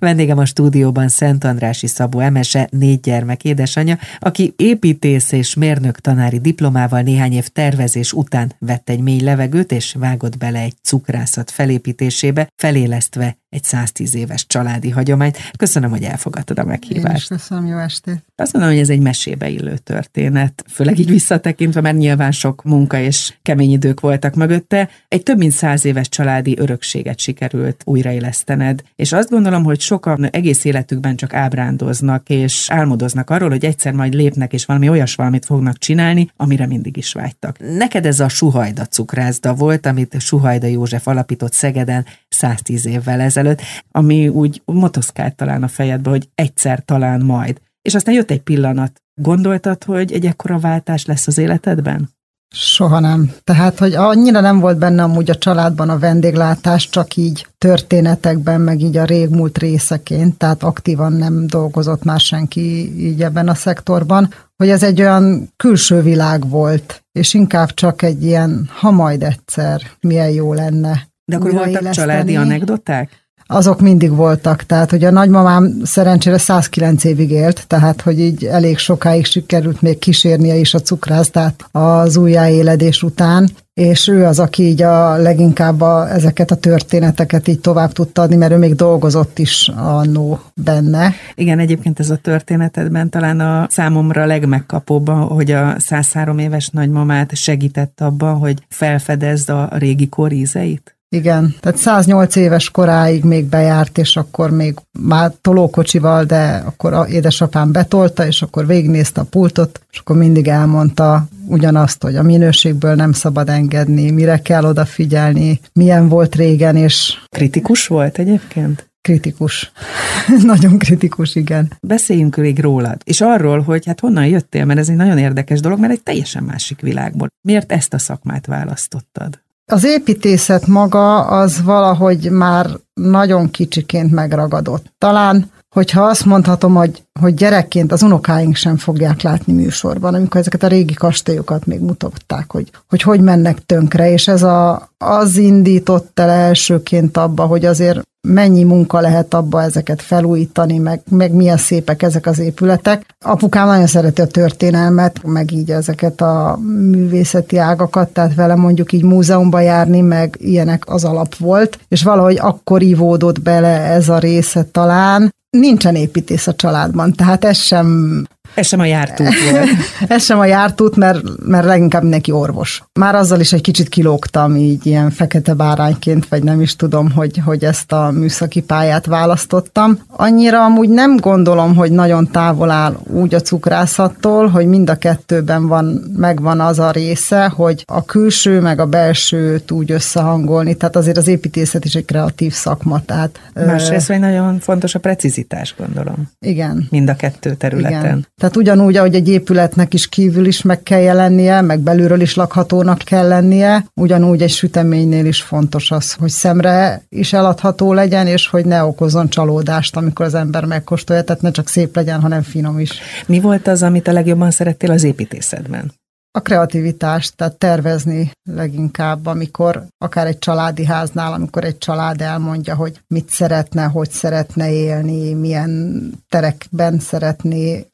Vendégem a stúdióban Szent Andrási Szabó Emese, négy gyermek édesanyja, aki építész és mérnök tanári diplomával néhány év tervezés után vett egy mély levegőt és vágott bele egy cukrászat felépítésébe, felélesztve egy 110 éves családi hagyományt. Köszönöm, hogy elfogadtad a meghívást. Én is köszönöm, jó estét. Azt mondom, hogy ez egy mesébe illő történet, főleg így visszatekintve, mert nyilván sok munka és kemény idők voltak mögötte. Egy több mint száz éves családi örökséget sikerült újraélesztened, és azt gondolom, hogy sokan egész életükben csak ábrándoznak, és álmodoznak arról, hogy egyszer majd lépnek, és valami olyas valamit fognak csinálni, amire mindig is vágytak. Neked ez a Suhajda cukrászda volt, amit Suhajda József alapított Szegeden 110 évvel ezelőtt, ami úgy motoszkált talán a fejedbe, hogy egyszer talán majd. És aztán jött egy pillanat. Gondoltad, hogy egy ekkora váltás lesz az életedben? Soha nem. Tehát, hogy annyira nem volt benne amúgy a családban a vendéglátás, csak így történetekben, meg így a régmúlt részeként, tehát aktívan nem dolgozott már senki így ebben a szektorban, hogy ez egy olyan külső világ volt, és inkább csak egy ilyen, ha majd egyszer, milyen jó lenne. De akkor voltak családi anekdoták? Azok mindig voltak. Tehát, hogy a nagymamám szerencsére 109 évig élt, tehát, hogy így elég sokáig sikerült még kísérnie is a cukrásztát az újjáéledés után, és ő az, aki így a leginkább a, ezeket a történeteket így tovább tudta adni, mert ő még dolgozott is annó benne. Igen, egyébként ez a történetedben talán a számomra legmegkapóbb, hogy a 103 éves nagymamát segített abban, hogy felfedezd a régi korízeit? Igen, tehát 108 éves koráig még bejárt, és akkor még már tolókocsival, de akkor a édesapám betolta, és akkor végignézte a pultot, és akkor mindig elmondta ugyanazt, hogy a minőségből nem szabad engedni, mire kell odafigyelni, milyen volt régen, és... Kritikus volt egyébként? Kritikus. nagyon kritikus, igen. Beszéljünk még rólad, és arról, hogy hát honnan jöttél, mert ez egy nagyon érdekes dolog, mert egy teljesen másik világból. Miért ezt a szakmát választottad? Az építészet maga az valahogy már nagyon kicsiként megragadott. Talán, hogyha azt mondhatom, hogy, hogy gyerekként az unokáink sem fogják látni műsorban, amikor ezeket a régi kastélyokat még mutatták, hogy hogy, hogy mennek tönkre, és ez a, az indított el elsőként abba, hogy azért mennyi munka lehet abba ezeket felújítani, meg, meg milyen szépek ezek az épületek. Apukám nagyon szereti a történelmet, meg így ezeket a művészeti ágakat, tehát vele mondjuk így múzeumba járni, meg ilyenek az alap volt, és valahogy akkor ivódott bele ez a része talán, nincsen építész a családban, tehát ez sem ez sem a jártút volt. Ez sem a jártút, mert, mert leginkább neki orvos. Már azzal is egy kicsit kilógtam így ilyen fekete bárányként, vagy nem is tudom, hogy, hogy ezt a műszaki pályát választottam. Annyira amúgy nem gondolom, hogy nagyon távol áll úgy a cukrászattól, hogy mind a kettőben van, megvan az a része, hogy a külső meg a belsőt úgy összehangolni. Tehát azért az építészet is egy kreatív szakma. Tehát, Másrészt, hogy nagyon fontos a precizitás, gondolom. Igen. Mind a kettő területen. Igen. Tehát ugyanúgy, ahogy egy épületnek is kívül is meg kell jelennie, meg belülről is lakhatónak kell lennie, ugyanúgy egy süteménynél is fontos az, hogy szemre is eladható legyen, és hogy ne okozzon csalódást, amikor az ember megkóstolja, tehát ne csak szép legyen, hanem finom is. Mi volt az, amit a legjobban szerettél az építészetben? A kreativitást, tehát tervezni leginkább, amikor akár egy családi háznál, amikor egy család elmondja, hogy mit szeretne, hogy szeretne élni, milyen terekben szeretné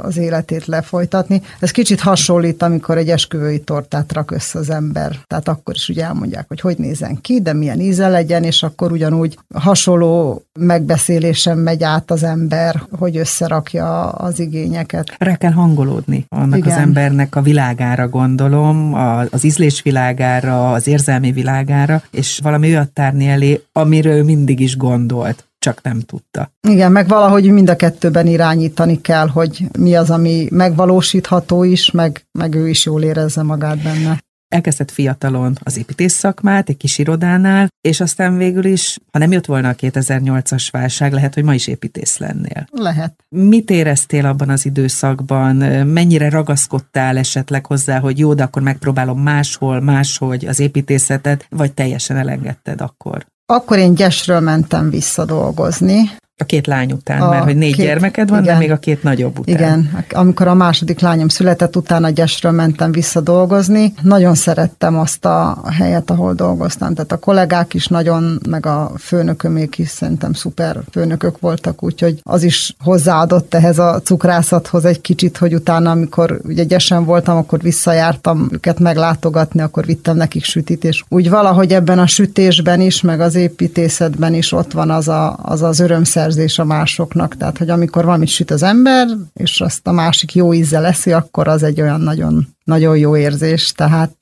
az életét lefolytatni. Ez kicsit hasonlít, amikor egy esküvői tortát rak össze az ember. Tehát akkor is ugye elmondják, hogy hogy nézen ki, de milyen íze legyen, és akkor ugyanúgy hasonló megbeszélésen megy át az ember, hogy összerakja az igényeket. Rá kell hangolódni annak Igen. az embernek a világára világára gondolom, az ízlés világára, az érzelmi világára, és valami olyat tárni elé, amiről ő mindig is gondolt csak nem tudta. Igen, meg valahogy mind a kettőben irányítani kell, hogy mi az, ami megvalósítható is, meg, meg ő is jól érezze magát benne elkezdett fiatalon az építész szakmát, egy kis irodánál, és aztán végül is, ha nem jött volna a 2008-as válság, lehet, hogy ma is építész lennél. Lehet. Mit éreztél abban az időszakban? Mennyire ragaszkodtál esetleg hozzá, hogy jó, de akkor megpróbálom máshol, máshogy az építészetet, vagy teljesen elengedted akkor? Akkor én Gyesről mentem vissza dolgozni, A két lány után, a mert hogy négy két, gyermeked van, igen, de még a két nagyobb után. Igen, amikor a második lányom született, utána Gyesről mentem vissza dolgozni. Nagyon szerettem azt a helyet, ahol dolgoztam. Tehát a kollégák is nagyon, meg a főnökömék is szerintem szuper főnökök voltak, úgyhogy az is hozzáadott ehhez a cukrászathoz egy kicsit, hogy utána, amikor ugye Gyesen voltam, akkor visszajártam őket meglátogatni, akkor vittem nekik sütit, és úgy valahogy ebben a sütésben is, meg az építészetben is ott van az a, az, az örömszerzés a másoknak. Tehát, hogy amikor valamit süt az ember, és azt a másik jó ízzel leszi, akkor az egy olyan nagyon, nagyon jó érzés. Tehát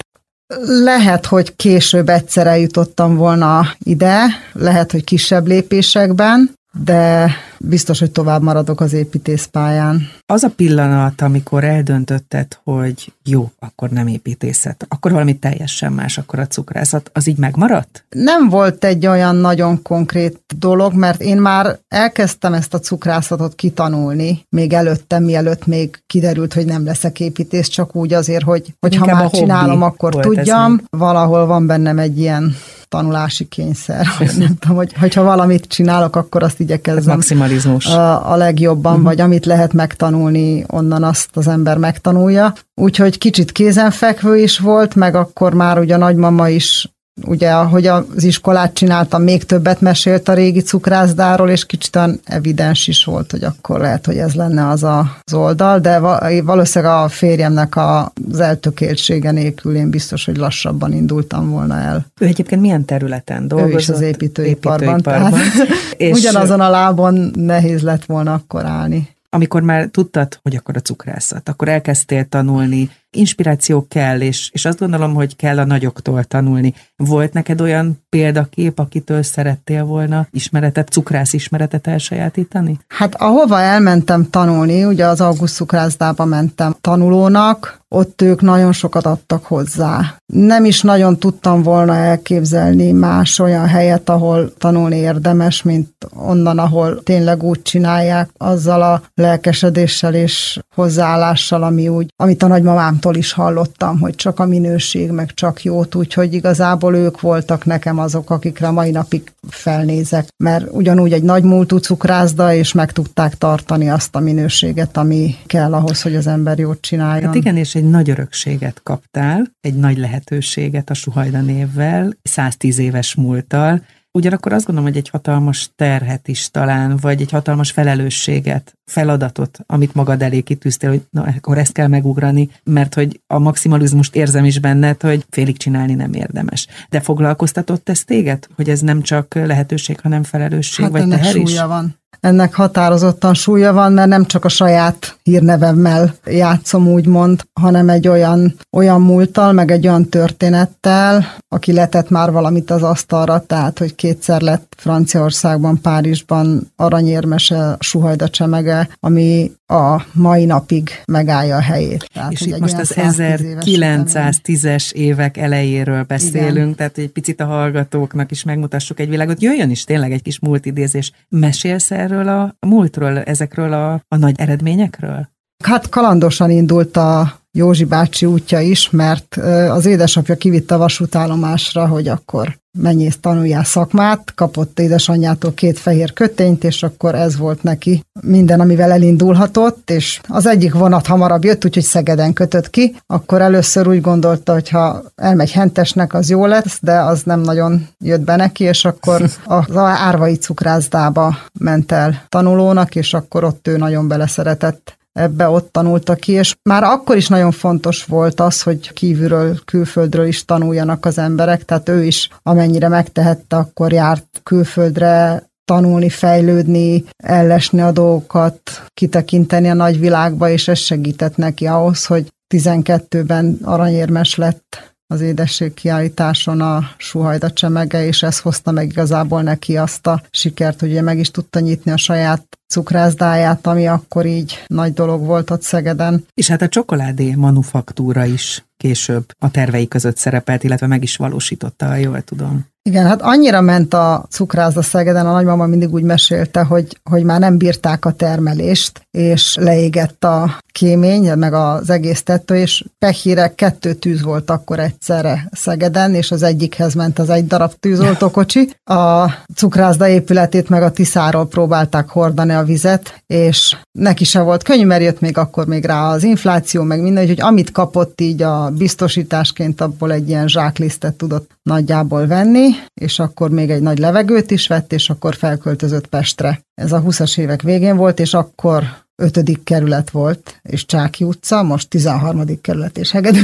lehet, hogy később egyszer eljutottam volna ide, lehet, hogy kisebb lépésekben, de biztos, hogy tovább maradok az építészpályán. Az a pillanat, amikor eldöntötted, hogy jó, akkor nem építészet, akkor valami teljesen más, akkor a cukrászat, az így megmaradt? Nem volt egy olyan nagyon konkrét dolog, mert én már elkezdtem ezt a cukrászatot kitanulni, még előtte, mielőtt még kiderült, hogy nem leszek építész, csak úgy azért, hogy, hogy ha már csinálom, akkor tudjam. Valahol van bennem egy ilyen tanulási kényszer, nem tudom, hogy, hogyha valamit csinálok, akkor azt igyekezzem. Maximalizmus. A, a legjobban, uh-huh. vagy amit lehet megtanulni, onnan azt az ember megtanulja. Úgyhogy kicsit kézenfekvő is volt, meg akkor már ugye a nagymama is ugye, ahogy az iskolát csináltam, még többet mesélt a régi cukrászdáról, és kicsit olyan evidens is volt, hogy akkor lehet, hogy ez lenne az a, az oldal, de valószínűleg a férjemnek az eltökéltsége nélkül én biztos, hogy lassabban indultam volna el. Ő egyébként milyen területen dolgozott? Ő is az építőiparban. építőiparban. Tehát és ugyanazon a lábon nehéz lett volna akkor állni amikor már tudtad, hogy akkor a cukrászat, akkor elkezdtél tanulni, inspiráció kell, és, és azt gondolom, hogy kell a nagyoktól tanulni. Volt neked olyan példakép, akitől szerettél volna ismeretet, cukrász ismeretet elsajátítani? Hát ahova elmentem tanulni, ugye az August cukrászdába mentem tanulónak, ott ők nagyon sokat adtak hozzá. Nem is nagyon tudtam volna elképzelni más olyan helyet, ahol tanulni érdemes, mint onnan, ahol tényleg úgy csinálják, azzal a lelkesedéssel és hozzáállással, ami úgy, amit a nagymamámtól is hallottam, hogy csak a minőség, meg csak jót, úgyhogy igazából ők voltak nekem azok, akikre mai napig felnézek, mert ugyanúgy egy nagy múltú cukrászda, és meg tudták tartani azt a minőséget, ami kell ahhoz, hogy az ember jót csináljon. Hát igen, és egy nagy örökséget kaptál, egy nagy lehetőséget a Suhajda névvel, 110 éves múltal, Ugyanakkor azt gondolom, hogy egy hatalmas terhet is talán, vagy egy hatalmas felelősséget, feladatot, amit magad elé kitűztél, hogy na, akkor ezt kell megugrani, mert hogy a maximalizmust érzem is benned, hogy félig csinálni nem érdemes. De foglalkoztatott ez téged, hogy ez nem csak lehetőség, hanem felelősség, hát vagy teher is? van ennek határozottan súlya van, mert nem csak a saját hírnevemmel játszom úgymond, hanem egy olyan, olyan múlttal, meg egy olyan történettel, aki letett már valamit az asztalra, tehát hogy kétszer lett Franciaországban, Párizsban aranyérmese, suhajda csemege, ami a mai napig megállja a helyét. Tehát, és itt most az 1910-es évek elejéről beszélünk, Igen. tehát egy picit a hallgatóknak is megmutassuk egy világot. Jöjjön is tényleg egy kis múltidézés. Mesélsz erről a múltról, ezekről a, a nagy eredményekről? Hát kalandosan indult a Józsi bácsi útja is, mert az édesapja kivitte a vasútállomásra, hogy akkor menjél, tanuljál szakmát, kapott édesanyjától két fehér kötényt, és akkor ez volt neki minden, amivel elindulhatott, és az egyik vonat hamarabb jött, úgyhogy Szegeden kötött ki, akkor először úgy gondolta, hogy ha elmegy Hentesnek, az jó lesz, de az nem nagyon jött be neki, és akkor az árvai cukrászdába ment el tanulónak, és akkor ott ő nagyon beleszeretett ebbe ott tanulta ki, és már akkor is nagyon fontos volt az, hogy kívülről, külföldről is tanuljanak az emberek, tehát ő is amennyire megtehette, akkor járt külföldre tanulni, fejlődni, ellesni a dolgokat, kitekinteni a nagyvilágba, és ez segített neki ahhoz, hogy 12-ben aranyérmes lett az édesség kiállításon a suhajda csemege, és ez hozta meg igazából neki azt a sikert, hogy meg is tudta nyitni a saját cukrászdáját, ami akkor így nagy dolog volt ott Szegeden. És hát a csokoládé manufaktúra is később a tervei között szerepelt, illetve meg is valósította, ha jól tudom. Igen, hát annyira ment a cukrászda Szegeden, a nagymama mindig úgy mesélte, hogy, hogy már nem bírták a termelést, és leégett a kémény, meg az egész tettő, és pehire kettő tűz volt akkor egyszerre Szegeden, és az egyikhez ment az egy darab tűzoltókocsi. A cukrászda épületét meg a Tiszáról próbálták hordani a vizet, és neki se volt könnyű, mert jött még akkor még rá az infláció, meg minden, hogy amit kapott így a biztosításként, abból egy ilyen zsáklisztet tudott nagyjából venni, és akkor még egy nagy levegőt is vett, és akkor felköltözött Pestre. Ez a 20-as évek végén volt, és akkor ötödik kerület volt, és Csáki utca, most 13. kerület és Hegedű.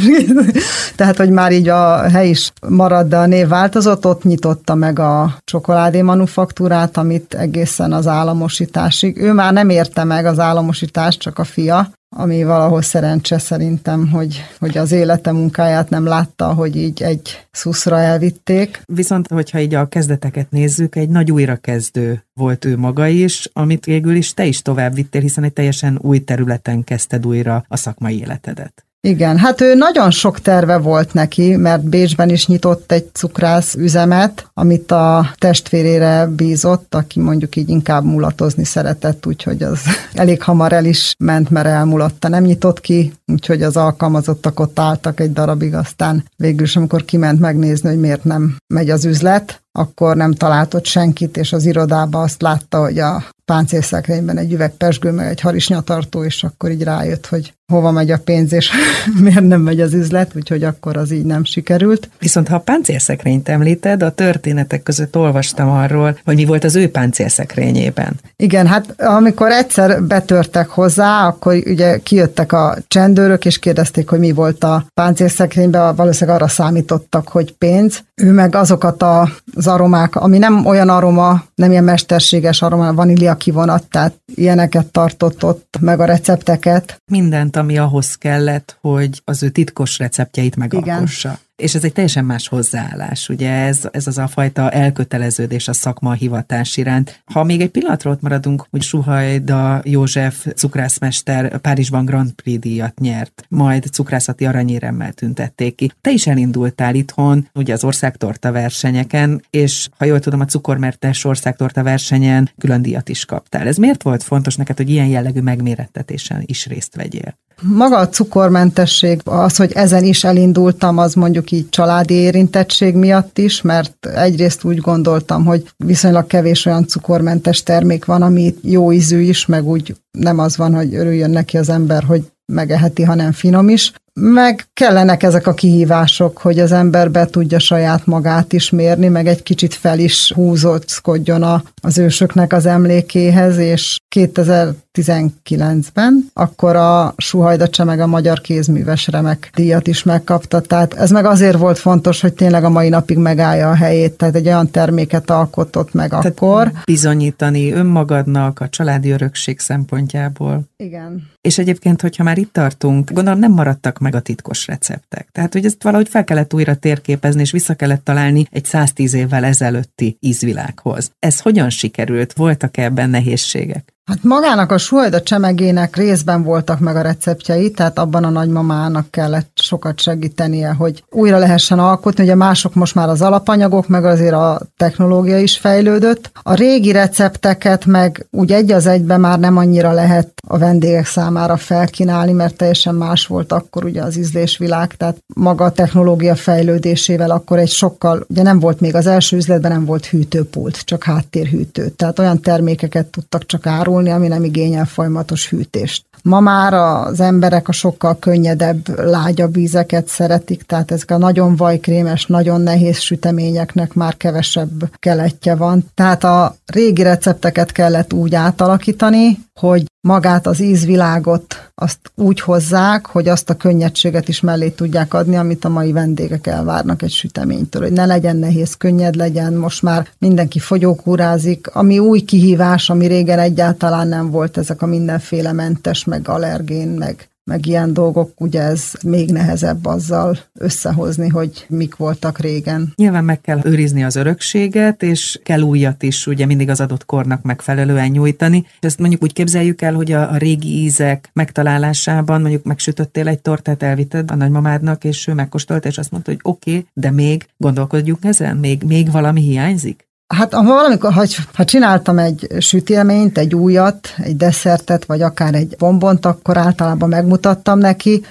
Tehát, hogy már így a hely is marad, de a név változott, ott nyitotta meg a csokoládé manufaktúrát, amit egészen az államosításig. Ő már nem érte meg az államosítást, csak a fia, ami valahol szerencse szerintem, hogy, hogy az élete munkáját nem látta, hogy így egy szuszra elvitték. Viszont, hogyha így a kezdeteket nézzük, egy nagy újrakezdő volt ő maga is, amit végül is te is tovább vittél, hiszen egy teljesen új területen kezdted újra a szakmai életedet. Igen, hát ő nagyon sok terve volt neki, mert Bécsben is nyitott egy cukrász üzemet, amit a testvérére bízott, aki mondjuk így inkább mulatozni szeretett, úgyhogy az elég hamar el is ment, mert elmulatta. Nem nyitott ki, úgyhogy az alkalmazottak ott álltak egy darabig, aztán végül is, amikor kiment megnézni, hogy miért nem megy az üzlet, akkor nem talált ott senkit, és az irodába azt látta, hogy a páncélszekrényben egy üveg pesgő, meg egy harisnyatartó, és akkor így rájött, hogy hova megy a pénz, és miért nem megy az üzlet, úgyhogy akkor az így nem sikerült. Viszont ha a páncélszekrényt említed, a történetek között olvastam arról, hogy mi volt az ő páncélszekrényében. Igen, hát amikor egyszer betörtek hozzá, akkor ugye kijöttek a csendőrök, és kérdezték, hogy mi volt a páncélszekrényben, valószínűleg arra számítottak, hogy pénz. Ő meg azokat az aromák, ami nem olyan aroma, nem ilyen mesterséges aroma, vanília kivonat, tehát ilyeneket tartott ott, meg a recepteket. Mindent, ami ahhoz kellett, hogy az ő titkos receptjeit megalkossa. Igen. És ez egy teljesen más hozzáállás, ugye ez, ez az a fajta elköteleződés a szakma a hivatás iránt. Ha még egy pillanatra ott maradunk, hogy Suhajda József cukrászmester Párizsban Grand Prix díjat nyert, majd cukrászati aranyéremmel tüntették ki. Te is elindultál itthon, ugye az országtorta versenyeken, és ha jól tudom, a cukormertes országtorta versenyen külön díjat is kaptál. Ez miért volt fontos neked, hogy ilyen jellegű megmérettetésen is részt vegyél? Maga a cukormentesség, az, hogy ezen is elindultam, az mondjuk így családi érintettség miatt is, mert egyrészt úgy gondoltam, hogy viszonylag kevés olyan cukormentes termék van, ami jó ízű is, meg úgy nem az van, hogy örüljön neki az ember, hogy megeheti, hanem finom is. Meg kellenek ezek a kihívások, hogy az ember be tudja saját magát is mérni, meg egy kicsit fel is húzódjon a, az ősöknek az emlékéhez, és 2019-ben akkor a Suhajda Csemeg a Magyar Kézműves Remek díjat is megkapta. Tehát ez meg azért volt fontos, hogy tényleg a mai napig megállja a helyét, tehát egy olyan terméket alkotott meg tehát akkor. Bizonyítani önmagadnak a családi örökség szempontjából. Igen. És egyébként, hogyha már itt tartunk, gondolom nem maradtak meg a titkos receptek. Tehát, hogy ezt valahogy fel kellett újra térképezni, és vissza kellett találni egy 110 évvel ezelőtti ízvilághoz. Ez hogyan sikerült? Voltak-e ebben nehézségek? Hát magának a suhajda csemegének részben voltak meg a receptjei, tehát abban a nagymamának kellett sokat segítenie, hogy újra lehessen alkotni. Ugye mások most már az alapanyagok, meg azért a technológia is fejlődött. A régi recepteket meg úgy egy az egyben már nem annyira lehet a vendégek számára felkínálni, mert teljesen más volt akkor ugye az ízlésvilág, tehát maga a technológia fejlődésével akkor egy sokkal, ugye nem volt még az első üzletben nem volt hűtőpult, csak háttérhűtő, tehát olyan termékeket tudtak csak árulni, ami nem igényel folyamatos hűtést. Ma már az emberek a sokkal könnyedebb, lágyabb ízeket szeretik, tehát ezek a nagyon vajkrémes, nagyon nehéz süteményeknek már kevesebb keletje van. Tehát a régi recepteket kellett úgy átalakítani, hogy magát az ízvilágot azt úgy hozzák, hogy azt a könnyedséget is mellé tudják adni, amit a mai vendégek elvárnak egy süteménytől, hogy ne legyen nehéz, könnyed legyen, most már mindenki fogyókúrázik, ami új kihívás, ami régen egyáltalán nem volt, ezek a mindenféle mentes, meg allergén, meg meg ilyen dolgok, ugye ez még nehezebb azzal összehozni, hogy mik voltak régen. Nyilván meg kell őrizni az örökséget, és kell újat is ugye mindig az adott kornak megfelelően nyújtani. Ezt mondjuk úgy képzeljük el, hogy a, a régi ízek megtalálásában mondjuk megsütöttél egy tortát, elvitted a nagymamádnak, és ő megkóstolta, és azt mondta, hogy oké, okay, de még gondolkodjunk ezen, még, még valami hiányzik? Hát ha valamikor, ha, ha csináltam egy sütélményt, egy újat, egy desszertet, vagy akár egy bombont, akkor általában megmutattam neki.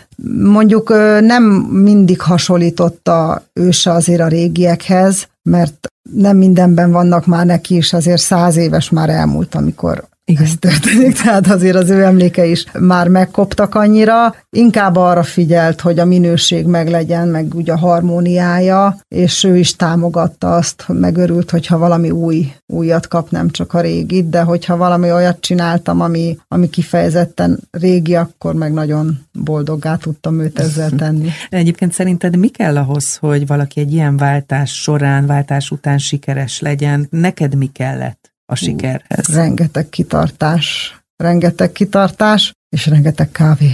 Mondjuk nem mindig hasonlította ő se azért a régiekhez, mert nem mindenben vannak már neki is, azért száz éves már elmúlt, amikor igen. ez történik, tehát azért az ő emléke is már megkoptak annyira. Inkább arra figyelt, hogy a minőség meglegyen, meg ugye a harmóniája, és ő is támogatta azt, megörült, hogyha valami új, újat kap, nem csak a régit, de hogyha valami olyat csináltam, ami, ami kifejezetten régi, akkor meg nagyon boldoggá tudtam őt ezzel tenni. Egyébként szerinted mi kell ahhoz, hogy valaki egy ilyen váltás során, váltás után sikeres legyen? Neked mi kellett? A sikerhez? Rengeteg kitartás, rengeteg kitartás, és rengeteg kávé.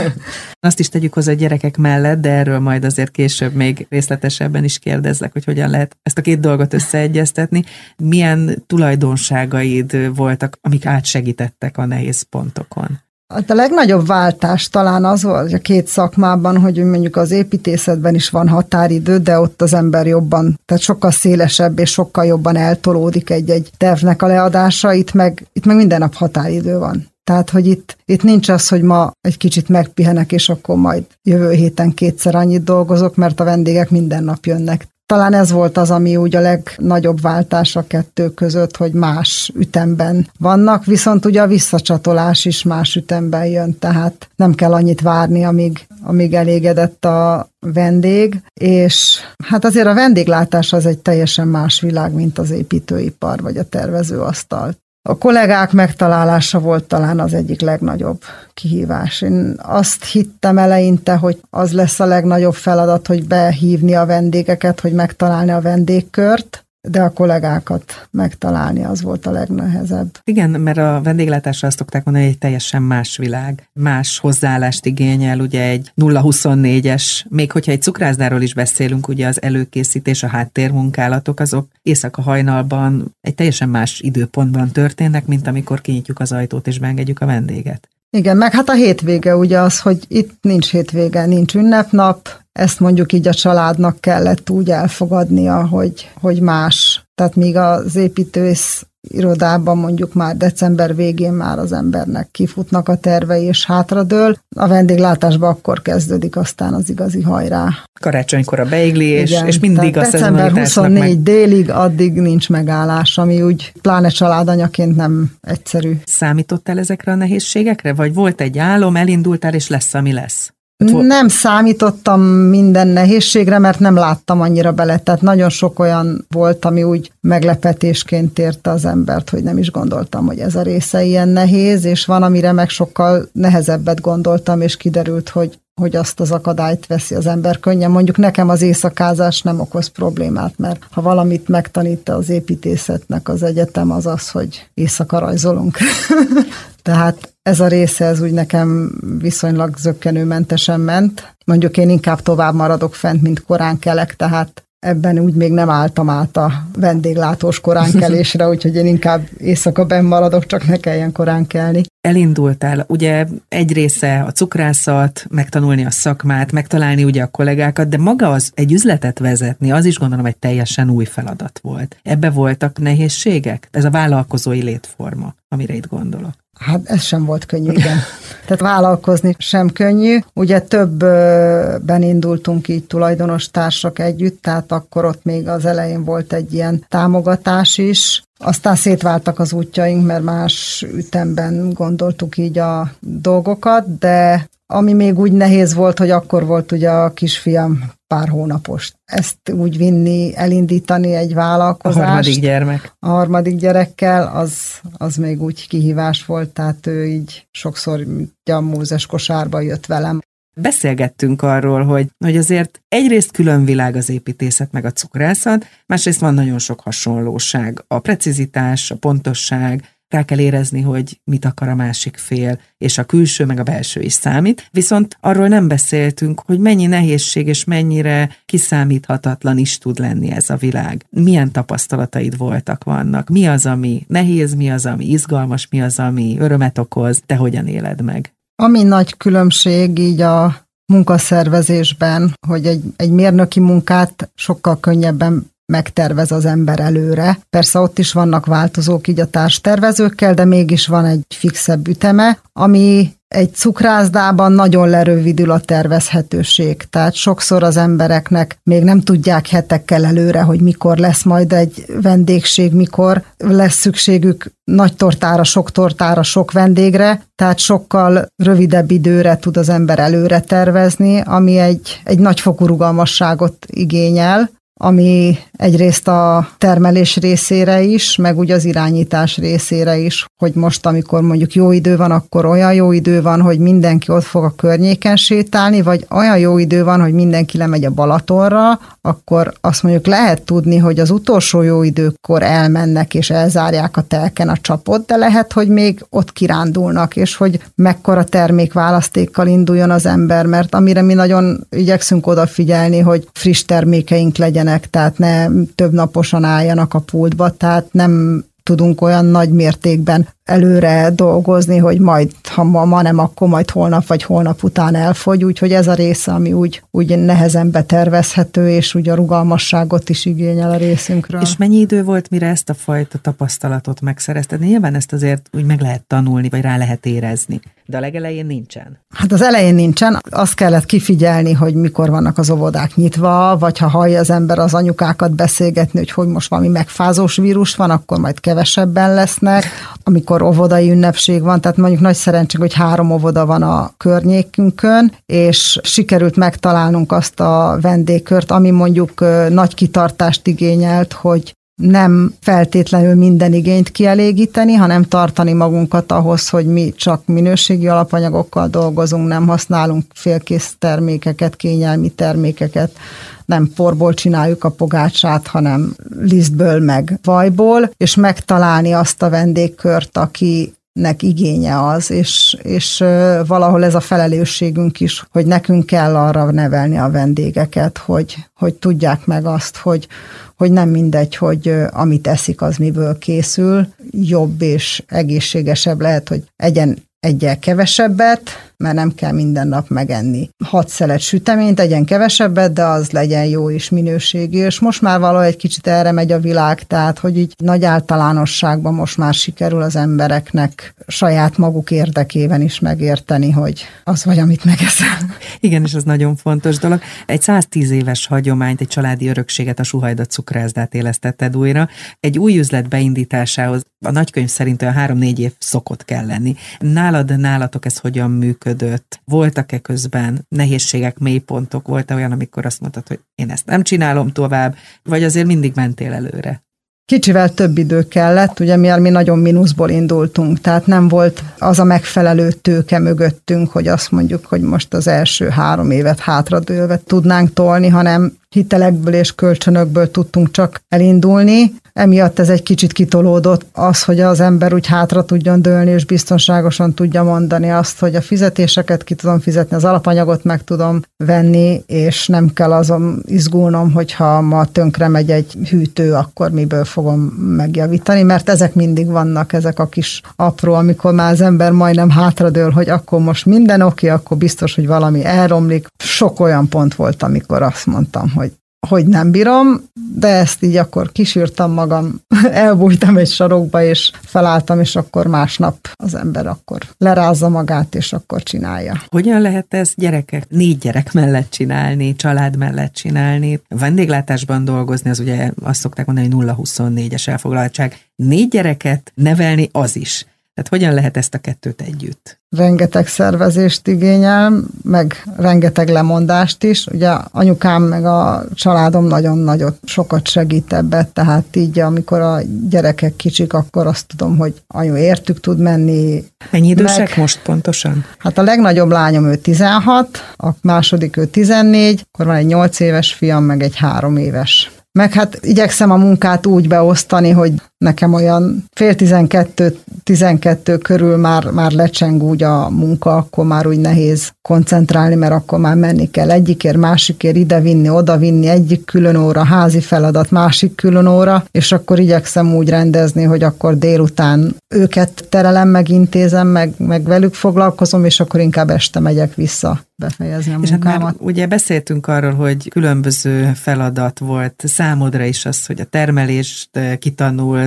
Azt is tegyük hozzá a gyerekek mellett, de erről majd azért később még részletesebben is kérdezlek, hogy hogyan lehet ezt a két dolgot összeegyeztetni. Milyen tulajdonságaid voltak, amik átsegítettek a nehéz pontokon? Hát a legnagyobb váltás talán az volt a két szakmában, hogy mondjuk az építészetben is van határidő, de ott az ember jobban, tehát sokkal szélesebb és sokkal jobban eltolódik egy-egy tervnek a leadása, itt meg, itt meg minden nap határidő van. Tehát, hogy itt, itt nincs az, hogy ma egy kicsit megpihenek, és akkor majd jövő héten kétszer annyit dolgozok, mert a vendégek minden nap jönnek. Talán ez volt az, ami úgy a legnagyobb váltás a kettő között, hogy más ütemben vannak, viszont ugye a visszacsatolás is más ütemben jön, tehát nem kell annyit várni, amíg, amíg elégedett a vendég, és hát azért a vendéglátás az egy teljesen más világ, mint az építőipar vagy a tervezőasztal. A kollégák megtalálása volt talán az egyik legnagyobb kihívás. Én azt hittem eleinte, hogy az lesz a legnagyobb feladat, hogy behívni a vendégeket, hogy megtalálni a vendégkört, de a kollégákat megtalálni az volt a legnehezebb. Igen, mert a vendéglátásra azt szokták mondani, hogy egy teljesen más világ, más hozzáállást igényel, ugye egy 0-24-es, még hogyha egy cukrászdáról is beszélünk, ugye az előkészítés, a háttérmunkálatok, azok éjszaka hajnalban egy teljesen más időpontban történnek, mint amikor kinyitjuk az ajtót és beengedjük a vendéget. Igen, meg hát a hétvége ugye az, hogy itt nincs hétvége, nincs ünnepnap, ezt mondjuk így a családnak kellett úgy elfogadnia, hogy, hogy más. Tehát míg az építősz irodában mondjuk már december végén már az embernek kifutnak a tervei és hátradől. A vendéglátásban akkor kezdődik aztán az igazi hajrá. Karácsonykor a beigli, és, Igen, és mindig a december 24 meg... délig, addig nincs megállás, ami úgy pláne családanyaként nem egyszerű. Számítottál ezekre a nehézségekre? Vagy volt egy álom, elindultál, és lesz, ami lesz? Nem számítottam minden nehézségre, mert nem láttam annyira bele. Tehát nagyon sok olyan volt, ami úgy meglepetésként érte az embert, hogy nem is gondoltam, hogy ez a része ilyen nehéz, és van, amire meg sokkal nehezebbet gondoltam, és kiderült, hogy hogy azt az akadályt veszi az ember könnyen. Mondjuk nekem az éjszakázás nem okoz problémát, mert ha valamit megtanít az építészetnek az egyetem, az az, hogy éjszaka rajzolunk. Tehát ez a része, ez úgy nekem viszonylag zöggenőmentesen ment. Mondjuk én inkább tovább maradok fent, mint korán kelek, tehát ebben úgy még nem álltam át a vendéglátós koránkelésre, úgyhogy én inkább éjszaka benn maradok, csak ne kelljen korán kelni. Elindultál, ugye egy része a cukrászat, megtanulni a szakmát, megtalálni ugye a kollégákat, de maga az egy üzletet vezetni, az is gondolom egy teljesen új feladat volt. Ebbe voltak nehézségek? Ez a vállalkozói létforma, amire itt gondolok. Hát ez sem volt könnyű, igen. Tehát vállalkozni sem könnyű. Ugye többben indultunk így tulajdonos társak együtt, tehát akkor ott még az elején volt egy ilyen támogatás is. Aztán szétváltak az útjaink, mert más ütemben gondoltuk így a dolgokat, de ami még úgy nehéz volt, hogy akkor volt ugye a kisfiam pár hónapos. Ezt úgy vinni, elindítani egy vállalkozást. A harmadik gyermek. A harmadik gyerekkel, az, az még úgy kihívás volt, tehát ő így sokszor a múzes kosárba jött velem. Beszélgettünk arról, hogy, hogy azért egyrészt külön világ az építészet meg a cukrászat, másrészt van nagyon sok hasonlóság. A precizitás, a pontosság, rá kell érezni, hogy mit akar a másik fél, és a külső meg a belső is számít. Viszont arról nem beszéltünk, hogy mennyi nehézség és mennyire kiszámíthatatlan is tud lenni ez a világ. Milyen tapasztalataid voltak, vannak? Mi az, ami nehéz, mi az, ami izgalmas, mi az, ami örömet okoz, te hogyan éled meg? Ami nagy különbség így a munkaszervezésben, hogy egy, egy mérnöki munkát sokkal könnyebben megtervez az ember előre. Persze ott is vannak változók így a társtervezőkkel, de mégis van egy fixebb üteme, ami egy cukrászdában nagyon lerövidül a tervezhetőség. Tehát sokszor az embereknek még nem tudják hetekkel előre, hogy mikor lesz majd egy vendégség, mikor lesz szükségük nagy tortára, sok tortára, sok vendégre, tehát sokkal rövidebb időre tud az ember előre tervezni, ami egy, egy nagyfokú rugalmasságot igényel, ami egyrészt a termelés részére is, meg úgy az irányítás részére is, hogy most, amikor mondjuk jó idő van, akkor olyan jó idő van, hogy mindenki ott fog a környéken sétálni, vagy olyan jó idő van, hogy mindenki lemegy a Balatonra, akkor azt mondjuk lehet tudni, hogy az utolsó jó időkor elmennek és elzárják a telken a csapot, de lehet, hogy még ott kirándulnak, és hogy mekkora termékválasztékkal induljon az ember, mert amire mi nagyon igyekszünk odafigyelni, hogy friss termékeink legyenek, tehát ne több naposan álljanak a pultba, tehát nem tudunk olyan nagy mértékben előre dolgozni, hogy majd, ha ma, ma nem, akkor majd holnap vagy holnap után elfogy, úgyhogy ez a része, ami úgy, úgy nehezen betervezhető, és úgy a rugalmasságot is igényel a részünkről. És mennyi idő volt, mire ezt a fajta tapasztalatot megszerezted? Nyilván ezt azért úgy meg lehet tanulni, vagy rá lehet érezni, de a legelején nincsen. Hát az elején nincsen, azt kellett kifigyelni, hogy mikor vannak az óvodák nyitva, vagy ha hallja az ember az anyukákat beszélgetni, hogy hogy most valami megfázós vírus van, akkor majd kevesebben lesznek. Amikor amikor óvodai ünnepség van, tehát mondjuk nagy szerencsénk, hogy három óvoda van a környékünkön, és sikerült megtalálnunk azt a vendégkört, ami mondjuk nagy kitartást igényelt, hogy nem feltétlenül minden igényt kielégíteni, hanem tartani magunkat ahhoz, hogy mi csak minőségi alapanyagokkal dolgozunk, nem használunk félkész termékeket, kényelmi termékeket, nem porból csináljuk a pogácsát, hanem lisztből meg vajból, és megtalálni azt a vendégkört, aki nek igénye az, és, és valahol ez a felelősségünk is, hogy nekünk kell arra nevelni a vendégeket, hogy, hogy tudják meg azt, hogy, hogy nem mindegy, hogy amit eszik, az miből készül, jobb és egészségesebb lehet, hogy egyen egyel kevesebbet, mert nem kell minden nap megenni. Hat szelet süteményt, egyen kevesebbet, de az legyen jó és minőségi, és most már valahogy egy kicsit erre megy a világ, tehát hogy így nagy általánosságban most már sikerül az embereknek saját maguk érdekében is megérteni, hogy az vagy, amit megeszel. Igen, és ez nagyon fontos dolog. Egy 110 éves hagyományt, egy családi örökséget, a suhajda cukrászdát élesztetted újra. Egy új üzlet beindításához a nagykönyv szerint olyan három-négy év szokott kell lenni. Nálad, nálatok ez hogyan működik? Működött? Voltak-e közben nehézségek, mélypontok? Volt-e olyan, amikor azt mondtad, hogy én ezt nem csinálom tovább, vagy azért mindig mentél előre? Kicsivel több idő kellett, ugye mivel mi nagyon mínuszból indultunk, tehát nem volt az a megfelelő tőke mögöttünk, hogy azt mondjuk, hogy most az első három évet hátradőlve tudnánk tolni, hanem hitelekből és kölcsönökből tudtunk csak elindulni, emiatt ez egy kicsit kitolódott az, hogy az ember úgy hátra tudjon dőlni, és biztonságosan tudja mondani azt, hogy a fizetéseket ki tudom fizetni, az alapanyagot meg tudom venni, és nem kell azon izgulnom, hogyha ma tönkre megy egy hűtő, akkor miből fogom megjavítani, mert ezek mindig vannak, ezek a kis apró, amikor már az ember majdnem hátradől, hogy akkor most minden oké, akkor biztos, hogy valami elromlik. Sok olyan pont volt, amikor azt mondtam, hogy hogy nem bírom, de ezt így akkor kisírtam magam, elbújtam egy sarokba, és felálltam, és akkor másnap az ember akkor lerázza magát, és akkor csinálja. Hogyan lehet ezt gyerekek, négy gyerek mellett csinálni, család mellett csinálni? Vendéglátásban dolgozni, az ugye azt szokták mondani, hogy 0-24-es elfoglaltság. Négy gyereket nevelni az is. Tehát hogyan lehet ezt a kettőt együtt? rengeteg szervezést igényel, meg rengeteg lemondást is. Ugye anyukám meg a családom nagyon nagyot sokat segít ebbe, tehát így amikor a gyerekek kicsik, akkor azt tudom, hogy anyu értük tud menni. Mennyi idősek meg, most pontosan? Hát a legnagyobb lányom ő 16, a második ő 14, akkor van egy 8 éves fiam, meg egy 3 éves. Meg hát igyekszem a munkát úgy beosztani, hogy nekem olyan fél tizenkettő, tizenkettő körül már, már lecseng úgy a munka, akkor már úgy nehéz koncentrálni, mert akkor már menni kell egyikért, másikért ide vinni, oda vinni, egyik külön óra, házi feladat, másik külön óra, és akkor igyekszem úgy rendezni, hogy akkor délután őket terelem, meg intézem, meg, meg velük foglalkozom, és akkor inkább este megyek vissza befejezni a és munkámat. Hát ugye beszéltünk arról, hogy különböző feladat volt számodra is az, hogy a termelést eh,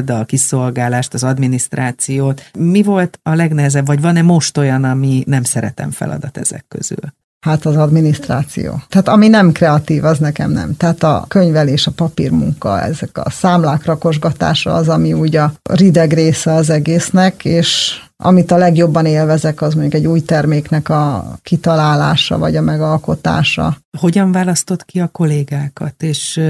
kitanud, a kiszolgálást, az adminisztrációt. Mi volt a legnehezebb, vagy van-e most olyan, ami nem szeretem feladat ezek közül? Hát az adminisztráció. Tehát ami nem kreatív, az nekem nem. Tehát a könyvelés, a papírmunka, ezek a számlák rakosgatása az, ami úgy a rideg része az egésznek, és amit a legjobban élvezek, az mondjuk egy új terméknek a kitalálása, vagy a megalkotása. Hogyan választott ki a kollégákat, és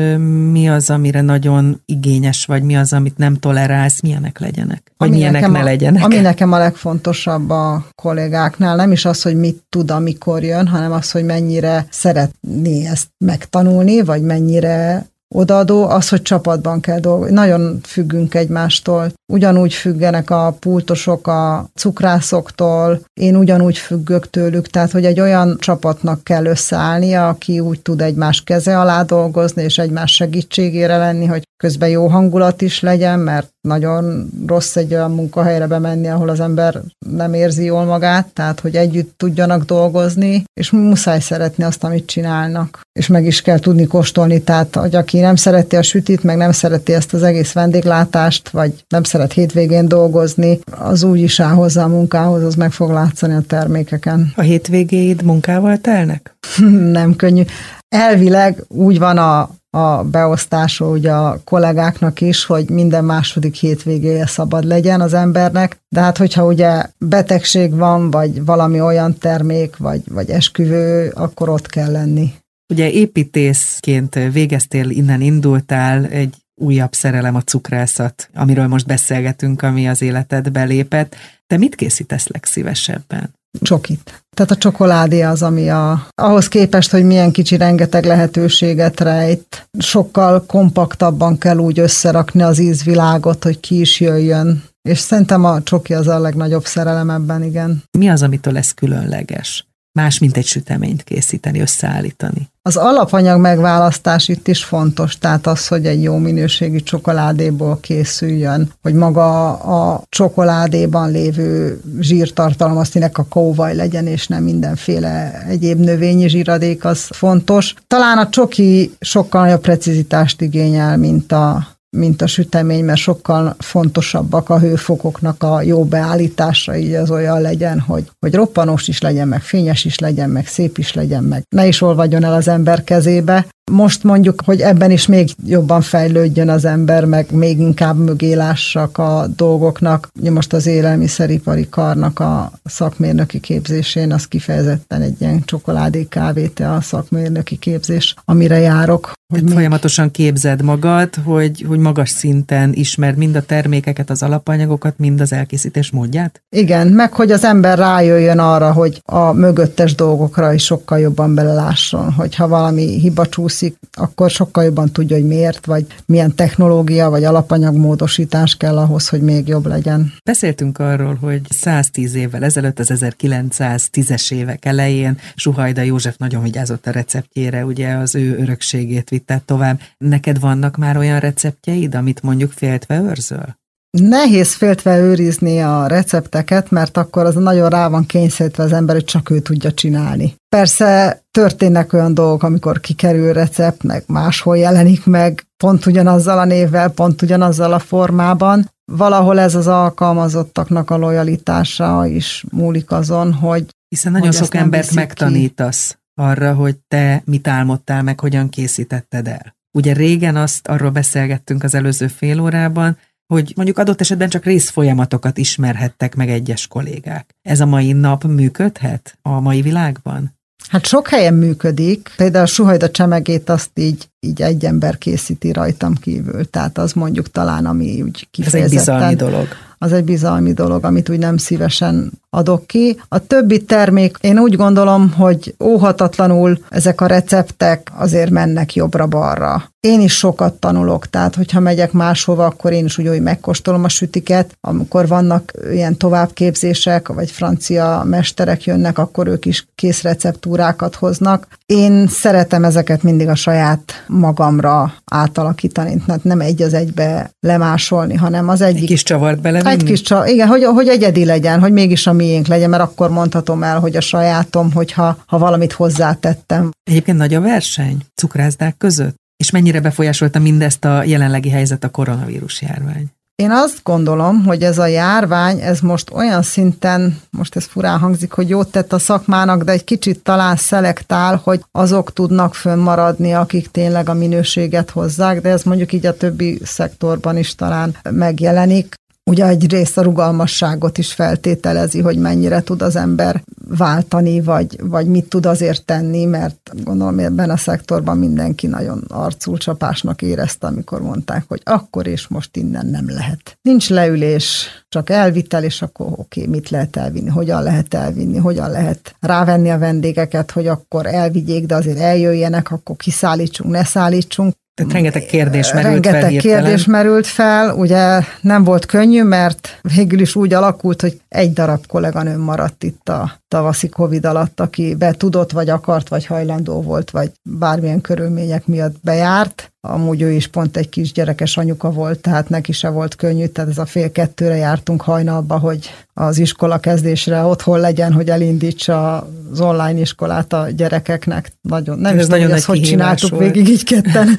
mi az, amire nagyon igényes vagy, mi az, amit nem tolerálsz, milyenek legyenek? Vagy ami milyenek ne a, legyenek? Ami nekem a legfontosabb a kollégáknál, nem is az, hogy mit tud, amikor jön, hanem az, hogy mennyire szeretné ezt megtanulni, vagy mennyire odaadó, az, hogy csapatban kell dolgozni. Nagyon függünk egymástól. Ugyanúgy függenek a pultosok a cukrászoktól, én ugyanúgy függök tőlük, tehát hogy egy olyan csapatnak kell összeállnia, aki úgy tud egymás keze alá dolgozni, és egymás segítségére lenni, hogy közben jó hangulat is legyen, mert nagyon rossz egy olyan munkahelyre bemenni, ahol az ember nem érzi jól magát, tehát hogy együtt tudjanak dolgozni, és muszáj szeretni azt, amit csinálnak. És meg is kell tudni kóstolni, tehát hogy aki nem szereti a sütit, meg nem szereti ezt az egész vendéglátást, vagy nem szeret hétvégén dolgozni, az úgy is áll hozzá a munkához, az meg fog látszani a termékeken. A hétvégéid munkával telnek? nem könnyű. Elvileg úgy van a a beosztása ugye a kollégáknak is, hogy minden második hétvégéje szabad legyen az embernek, de hát hogyha ugye betegség van, vagy valami olyan termék, vagy, vagy esküvő, akkor ott kell lenni. Ugye építészként végeztél, innen indultál, egy újabb szerelem a cukrászat, amiről most beszélgetünk, ami az életedbe lépett. Te mit készítesz legszívesebben? Csokit. Tehát a csokoládé az, ami a, ahhoz képest, hogy milyen kicsi rengeteg lehetőséget rejt, sokkal kompaktabban kell úgy összerakni az ízvilágot, hogy ki is jöjjön. És szerintem a csoki az a legnagyobb szerelem ebben, igen. Mi az, amitől lesz különleges? Más, mint egy süteményt készíteni, összeállítani. Az alapanyag megválasztás itt is fontos, tehát az, hogy egy jó minőségi csokoládéból készüljön, hogy maga a csokoládéban lévő zsírtartalom, azt a kóvaj legyen, és nem mindenféle egyéb növényi zsíradék, az fontos. Talán a csoki sokkal nagyobb precizitást igényel, mint a mint a sütemény, mert sokkal fontosabbak a hőfokoknak a jó beállítása, így az olyan legyen, hogy, hogy roppanos is legyen, meg fényes is legyen, meg szép is legyen, meg ne is olvadjon el az ember kezébe, most mondjuk, hogy ebben is még jobban fejlődjön az ember, meg még inkább mögé lássak a dolgoknak. Most az élelmiszeripari karnak a szakmérnöki képzésén az kifejezetten egy ilyen csokoládé kávéte a szakmérnöki képzés, amire járok. Hogy még... Folyamatosan képzed magad, hogy, hogy magas szinten ismerd mind a termékeket, az alapanyagokat, mind az elkészítés módját? Igen, meg hogy az ember rájöjjön arra, hogy a mögöttes dolgokra is sokkal jobban belelásson, hogyha valami hiba csúsz csúszik, akkor sokkal jobban tudja, hogy miért, vagy milyen technológia, vagy alapanyagmódosítás kell ahhoz, hogy még jobb legyen. Beszéltünk arról, hogy 110 évvel ezelőtt, az 1910-es évek elején Suhajda József nagyon vigyázott a receptjére, ugye az ő örökségét vitte tovább. Neked vannak már olyan receptjeid, amit mondjuk féltve őrzöl? Nehéz féltve őrizni a recepteket, mert akkor az nagyon rá van kényszerítve az ember, hogy csak ő tudja csinálni. Persze történnek olyan dolgok, amikor kikerül recept, meg máshol jelenik meg, pont ugyanazzal a névvel, pont ugyanazzal a formában. Valahol ez az alkalmazottaknak a lojalitása is múlik azon, hogy Hiszen nagyon hogy sok embert megtanítasz ki. arra, hogy te mit álmodtál meg, hogyan készítetted el. Ugye régen azt arról beszélgettünk az előző fél órában, hogy mondjuk adott esetben csak részfolyamatokat ismerhettek meg egyes kollégák. Ez a mai nap működhet a mai világban? Hát sok helyen működik, például a suhajda csemegét azt így, így egy ember készíti rajtam kívül, tehát az mondjuk talán, ami úgy kifejezetten... Ez egy bizalmi dolog. Az egy bizalmi dolog, amit úgy nem szívesen adok ki. A többi termék, én úgy gondolom, hogy óhatatlanul ezek a receptek azért mennek jobbra-balra én is sokat tanulok, tehát hogyha megyek máshova, akkor én is úgy, hogy megkóstolom a sütiket, amikor vannak ilyen továbbképzések, vagy francia mesterek jönnek, akkor ők is kész receptúrákat hoznak. Én szeretem ezeket mindig a saját magamra átalakítani, tehát nem egy az egybe lemásolni, hanem az egyik... Egy kis csavart bele Egy kis csavart, igen, hogy, hogy egyedi legyen, hogy mégis a miénk legyen, mert akkor mondhatom el, hogy a sajátom, hogyha ha valamit hozzátettem. Egyébként nagy a verseny cukrászdák között? És mennyire befolyásolta mindezt a jelenlegi helyzet a koronavírus járvány? Én azt gondolom, hogy ez a járvány, ez most olyan szinten, most ez furán hangzik, hogy jót tett a szakmának, de egy kicsit talán szelektál, hogy azok tudnak fönnmaradni, akik tényleg a minőséget hozzák, de ez mondjuk így a többi szektorban is talán megjelenik. Ugye egy rész a rugalmasságot is feltételezi, hogy mennyire tud az ember váltani, vagy, vagy mit tud azért tenni, mert gondolom ebben a szektorban mindenki nagyon arculcsapásnak érezte, amikor mondták, hogy akkor és most innen nem lehet. Nincs leülés, csak elvitel, és akkor oké, okay, mit lehet elvinni, hogyan lehet elvinni, hogyan lehet rávenni a vendégeket, hogy akkor elvigyék, de azért eljöjjenek, akkor kiszállítsunk, ne szállítsunk. Tehát rengeteg kérdés merült rengeteg fel Rengeteg kérdés merült fel, ugye nem volt könnyű, mert végül is úgy alakult, hogy egy darab kolléganőm maradt itt a tavaszi Covid alatt, aki be tudott, vagy akart, vagy hajlandó volt, vagy bármilyen körülmények miatt bejárt. Amúgy ő is pont egy kis gyerekes anyuka volt, tehát neki se volt könnyű, tehát ez a fél kettőre jártunk hajnalba, hogy az iskola kezdésre otthon legyen, hogy elindítsa az online iskolát a gyerekeknek. Nagyon, nem ez is nagyon hogy csináltuk volt. végig így ketten.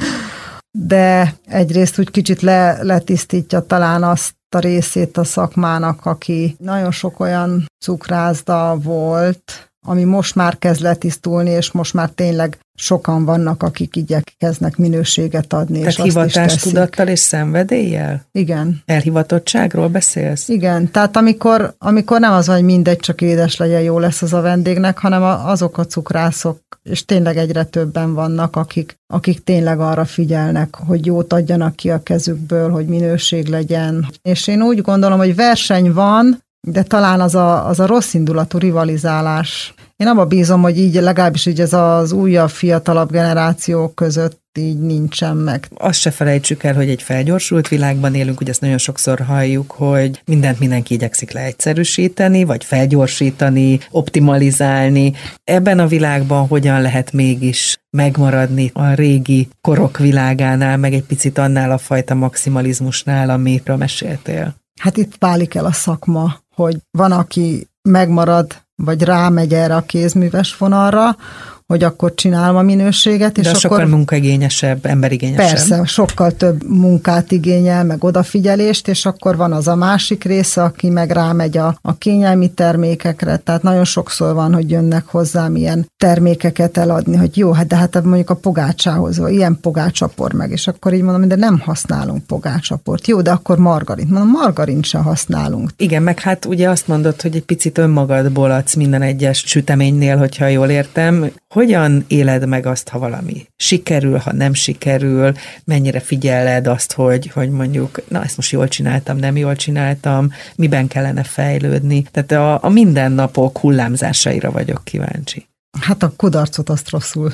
De egyrészt úgy kicsit le, letisztítja talán azt a részét a szakmának, aki nagyon sok olyan cukrászda volt, ami most már kezd letisztulni, és most már tényleg sokan vannak, akik igyekeznek minőséget adni. Tehát és hivatástudattal és szenvedéllyel? Igen. Elhivatottságról beszélsz? Igen, tehát amikor, amikor nem az, hogy mindegy, csak édes legyen, jó lesz az a vendégnek, hanem azok a cukrászok, és tényleg egyre többen vannak, akik, akik tényleg arra figyelnek, hogy jót adjanak ki a kezükből, hogy minőség legyen. És én úgy gondolom, hogy verseny van, de talán az a, az a rossz indulatú rivalizálás. Én abba bízom, hogy így legalábbis így ez az újabb, fiatalabb generációk között így nincsen meg. Azt se felejtsük el, hogy egy felgyorsult világban élünk, ugye ezt nagyon sokszor halljuk, hogy mindent mindenki igyekszik leegyszerűsíteni, vagy felgyorsítani, optimalizálni. Ebben a világban hogyan lehet mégis megmaradni a régi korok világánál, meg egy picit annál a fajta maximalizmusnál, amiről meséltél? Hát itt válik el a szakma, hogy van, aki megmarad, vagy rámegy erre a kézműves vonalra, hogy akkor csinálom a minőséget. És De sokkal akkor, munkaigényesebb, emberigényesebb. Persze, sokkal több munkát igényel, meg odafigyelést, és akkor van az a másik része, aki meg rámegy a, a kényelmi termékekre, tehát nagyon sokszor van, hogy jönnek hozzám ilyen termékeket eladni, hogy jó, hát de hát mondjuk a pogácsához, vagy ilyen pogácsapor meg, és akkor így mondom, de nem használunk pogácsaport. Jó, de akkor margarint. Mondom, margarint sem használunk. Igen, meg hát ugye azt mondod, hogy egy picit önmagadból adsz minden egyes süteménynél, hogyha jól értem, hogyan éled meg azt, ha valami sikerül, ha nem sikerül, mennyire figyeled azt, hogy, hogy mondjuk, na ezt most jól csináltam, nem jól csináltam, miben kellene fejlődni. Tehát a, a mindennapok hullámzásaira vagyok kíváncsi. Hát a kudarcot azt rosszul.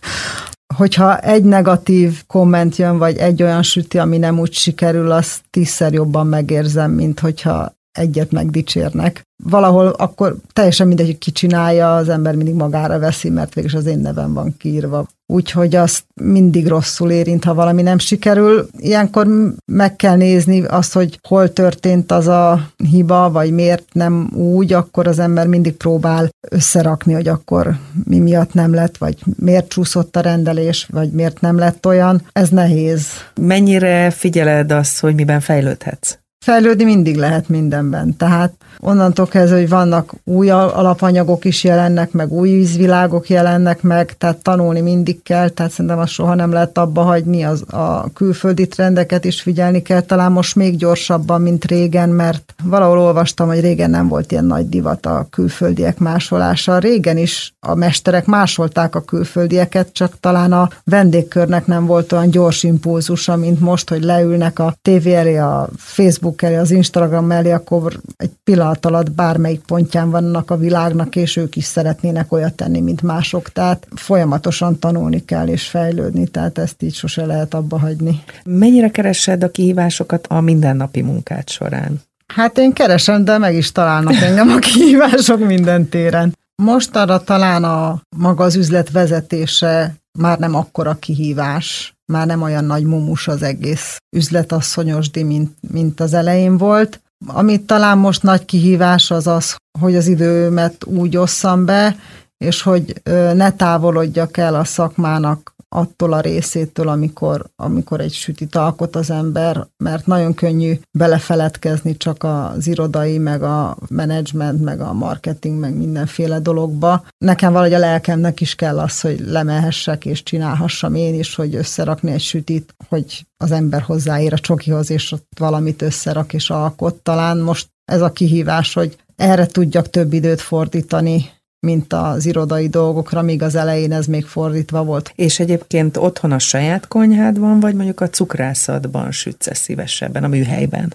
hogyha egy negatív komment jön, vagy egy olyan süti, ami nem úgy sikerül, azt tízszer jobban megérzem, mint hogyha egyet megdicsérnek valahol akkor teljesen mindegy, hogy ki csinálja, az ember mindig magára veszi, mert végül az én nevem van kiírva. Úgyhogy azt mindig rosszul érint, ha valami nem sikerül. Ilyenkor meg kell nézni azt, hogy hol történt az a hiba, vagy miért nem úgy, akkor az ember mindig próbál összerakni, hogy akkor mi miatt nem lett, vagy miért csúszott a rendelés, vagy miért nem lett olyan. Ez nehéz. Mennyire figyeled azt, hogy miben fejlődhetsz? Fejlődni mindig lehet mindenben. Tehát onnantól kezdve, hogy vannak új alapanyagok is jelennek, meg új vízvilágok jelennek meg, tehát tanulni mindig kell, tehát szerintem azt soha nem lehet abba hagyni, az, a külföldi trendeket is figyelni kell, talán most még gyorsabban, mint régen, mert valahol olvastam, hogy régen nem volt ilyen nagy divat a külföldiek másolása. Régen is a mesterek másolták a külföldieket, csak talán a vendégkörnek nem volt olyan gyors impulzusa, mint most, hogy leülnek a tévé elé, a Facebook Facebook elé, az Instagram mellé, akkor egy pillanat alatt bármelyik pontján vannak a világnak, és ők is szeretnének olyat tenni, mint mások. Tehát folyamatosan tanulni kell és fejlődni, tehát ezt így sose lehet abba hagyni. Mennyire keresed a kihívásokat a mindennapi munkát során? Hát én keresem, de meg is találnak engem a kihívások minden téren. Most arra talán a maga az üzlet vezetése már nem akkora kihívás, már nem olyan nagy mumus az egész üzletasszonyosdi, mint, mint az elején volt. Amit talán most nagy kihívás az az, hogy az időmet úgy osszam be, és hogy ne távolodjak el a szakmának attól a részétől, amikor, amikor egy sütit alkot az ember, mert nagyon könnyű belefeledkezni csak az irodai, meg a menedzsment, meg a marketing, meg mindenféle dologba. Nekem valahogy a lelkemnek is kell az, hogy lemehessek és csinálhassam én is, hogy összerakni egy sütit, hogy az ember hozzáér a csokihoz, és ott valamit összerak és alkot. Talán most ez a kihívás, hogy erre tudjak több időt fordítani, mint az irodai dolgokra, míg az elején ez még fordítva volt. És egyébként otthon a saját konyhádban, vagy mondjuk a cukrászatban sütsz szívesebben, a műhelyben?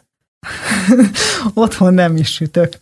otthon nem is sütök.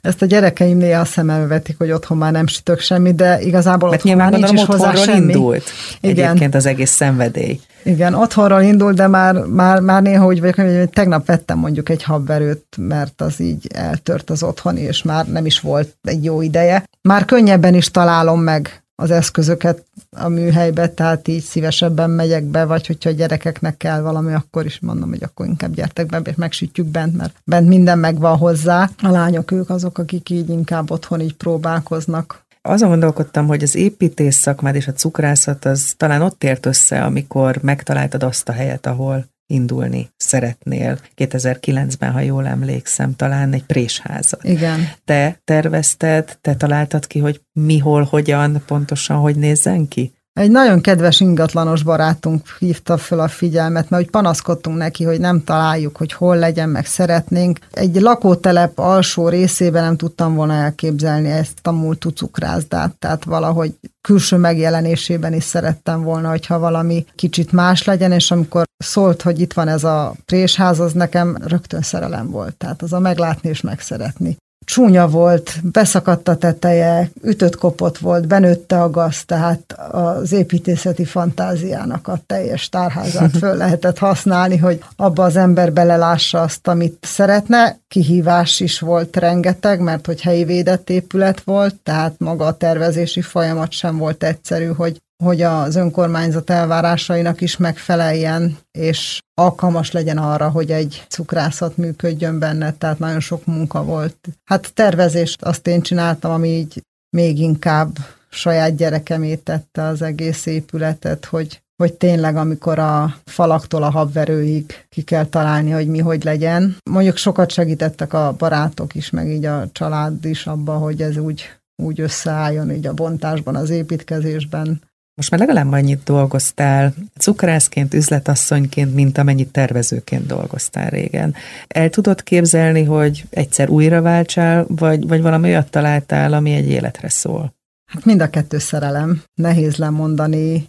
Ezt a gyerekeim néha szemembe vetik, hogy otthon már nem sütök semmit, de igazából Mert otthon már nincs is hozzá semmi. indult Igen. egyébként az egész szenvedély. Igen, otthonról indul, de már, már, már néha úgy vagyok, hogy tegnap vettem mondjuk egy habverőt, mert az így eltört az otthon, és már nem is volt egy jó ideje. Már könnyebben is találom meg az eszközöket a műhelybe, tehát így szívesebben megyek be, vagy hogyha a gyerekeknek kell valami, akkor is mondom, hogy akkor inkább gyertek be, és megsütjük bent, mert bent minden megvan hozzá. A lányok ők azok, akik így inkább otthon így próbálkoznak azon gondolkodtam, hogy az építész szakmád és a cukrászat az talán ott ért össze, amikor megtaláltad azt a helyet, ahol indulni szeretnél. 2009-ben, ha jól emlékszem, talán egy présházat. Igen. Te tervezted, te találtad ki, hogy mi, hol, hogyan, pontosan hogy nézzen ki? Egy nagyon kedves ingatlanos barátunk hívta fel a figyelmet, mert hogy panaszkodtunk neki, hogy nem találjuk, hogy hol legyen, meg szeretnénk. Egy lakótelep alsó részében nem tudtam volna elképzelni ezt a múltú cukrászdát, tehát valahogy külső megjelenésében is szerettem volna, hogyha valami kicsit más legyen, és amikor szólt, hogy itt van ez a présház, az nekem rögtön szerelem volt. Tehát az a meglátni és megszeretni csúnya volt, beszakadt a teteje, ütött kopott volt, benőtte a gaz, tehát az építészeti fantáziának a teljes tárházát föl lehetett használni, hogy abba az ember belelássa azt, amit szeretne. Kihívás is volt rengeteg, mert hogy helyi védett épület volt, tehát maga a tervezési folyamat sem volt egyszerű, hogy hogy az önkormányzat elvárásainak is megfeleljen, és alkalmas legyen arra, hogy egy cukrászat működjön benne, tehát nagyon sok munka volt. Hát tervezést azt én csináltam, ami így még inkább saját gyerekemét tette az egész épületet, hogy, hogy tényleg amikor a falaktól a habverőig ki kell találni, hogy mi hogy legyen. Mondjuk sokat segítettek a barátok is, meg így a család is abba, hogy ez úgy, úgy összeálljon így a bontásban, az építkezésben. Most már legalább annyit dolgoztál cukrászként, üzletasszonyként, mint amennyit tervezőként dolgoztál régen. El tudod képzelni, hogy egyszer újra váltsál, vagy, vagy valami olyat találtál, ami egy életre szól? Hát mind a kettő szerelem. Nehéz lemondani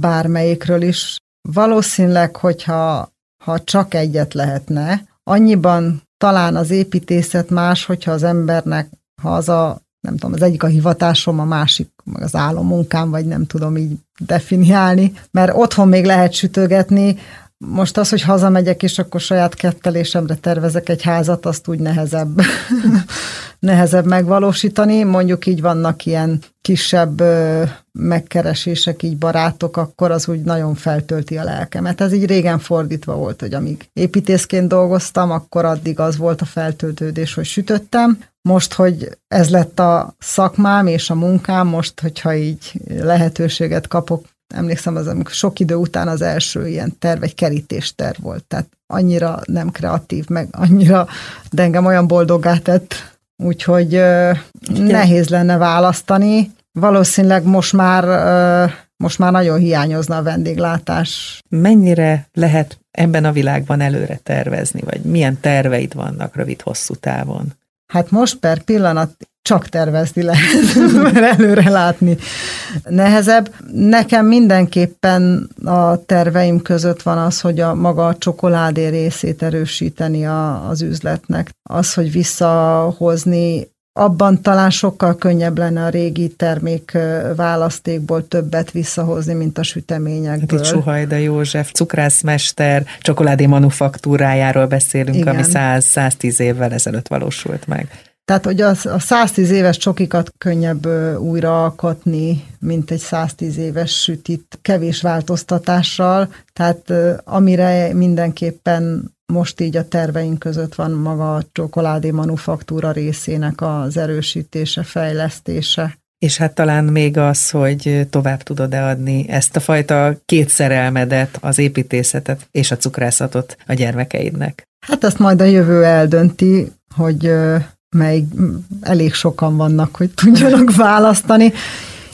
bármelyikről is. Valószínűleg, hogyha ha csak egyet lehetne, annyiban talán az építészet más, hogyha az embernek, ha az a nem tudom, az egyik a hivatásom, a másik meg az álommunkám, vagy nem tudom így definiálni, mert otthon még lehet sütögetni, most az, hogy hazamegyek, és akkor saját kettelésemre tervezek egy házat, azt úgy nehezebb, nehezebb megvalósítani. Mondjuk így vannak ilyen kisebb megkeresések, így barátok, akkor az úgy nagyon feltölti a lelkemet. Ez így régen fordítva volt, hogy amíg építészként dolgoztam, akkor addig az volt a feltöltődés, hogy sütöttem, most, hogy ez lett a szakmám és a munkám, most, hogyha így lehetőséget kapok, emlékszem, az amikor sok idő után az első ilyen terv, egy kerítésterv volt, tehát annyira nem kreatív, meg annyira, de engem olyan boldoggá tett, úgyhogy Igen. nehéz lenne választani. Valószínűleg most már most már nagyon hiányozna a vendéglátás. Mennyire lehet ebben a világban előre tervezni, vagy milyen terveid vannak rövid-hosszú távon? Hát most per pillanat csak tervezni lehet, mert előre látni nehezebb. Nekem mindenképpen a terveim között van az, hogy a maga a csokoládé részét erősíteni a, az üzletnek. Az, hogy visszahozni abban talán sokkal könnyebb lenne a régi termék választékból többet visszahozni, mint a süteményekből. Hát itt Suhajda József, cukrászmester, csokoládé manufaktúrájáról beszélünk, Igen. ami 100-110 évvel ezelőtt valósult meg. Tehát, hogy az, a 110 éves csokikat könnyebb újra alkotni, mint egy 110 éves sütit kevés változtatással. Tehát amire mindenképpen most így a terveink között van maga a csokoládé manufaktúra részének az erősítése, fejlesztése. És hát talán még az, hogy tovább tudod-e adni ezt a fajta kétszerelmedet, az építészetet és a cukrászatot a gyermekeidnek. Hát ezt majd a jövő eldönti, hogy mely elég sokan vannak, hogy tudjanak választani.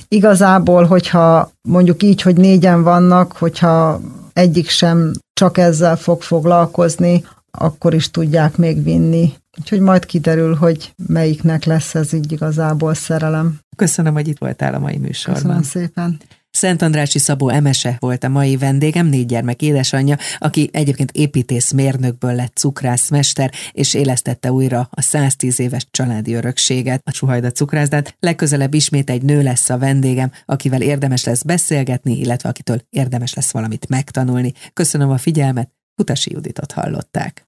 Igazából, hogyha mondjuk így, hogy négyen vannak, hogyha egyik sem csak ezzel fog foglalkozni, akkor is tudják még vinni. Úgyhogy majd kiderül, hogy melyiknek lesz ez így igazából szerelem. Köszönöm, hogy itt voltál a mai műsorban. Köszönöm szépen. Szent Andrási Szabó Emese volt a mai vendégem, négy gyermek édesanyja, aki egyébként építészmérnökből lett cukrászmester, és élesztette újra a 110 éves családi örökséget, a Suhajda cukrászdát. Legközelebb ismét egy nő lesz a vendégem, akivel érdemes lesz beszélgetni, illetve akitől érdemes lesz valamit megtanulni. Köszönöm a figyelmet, Utasi Juditot hallották.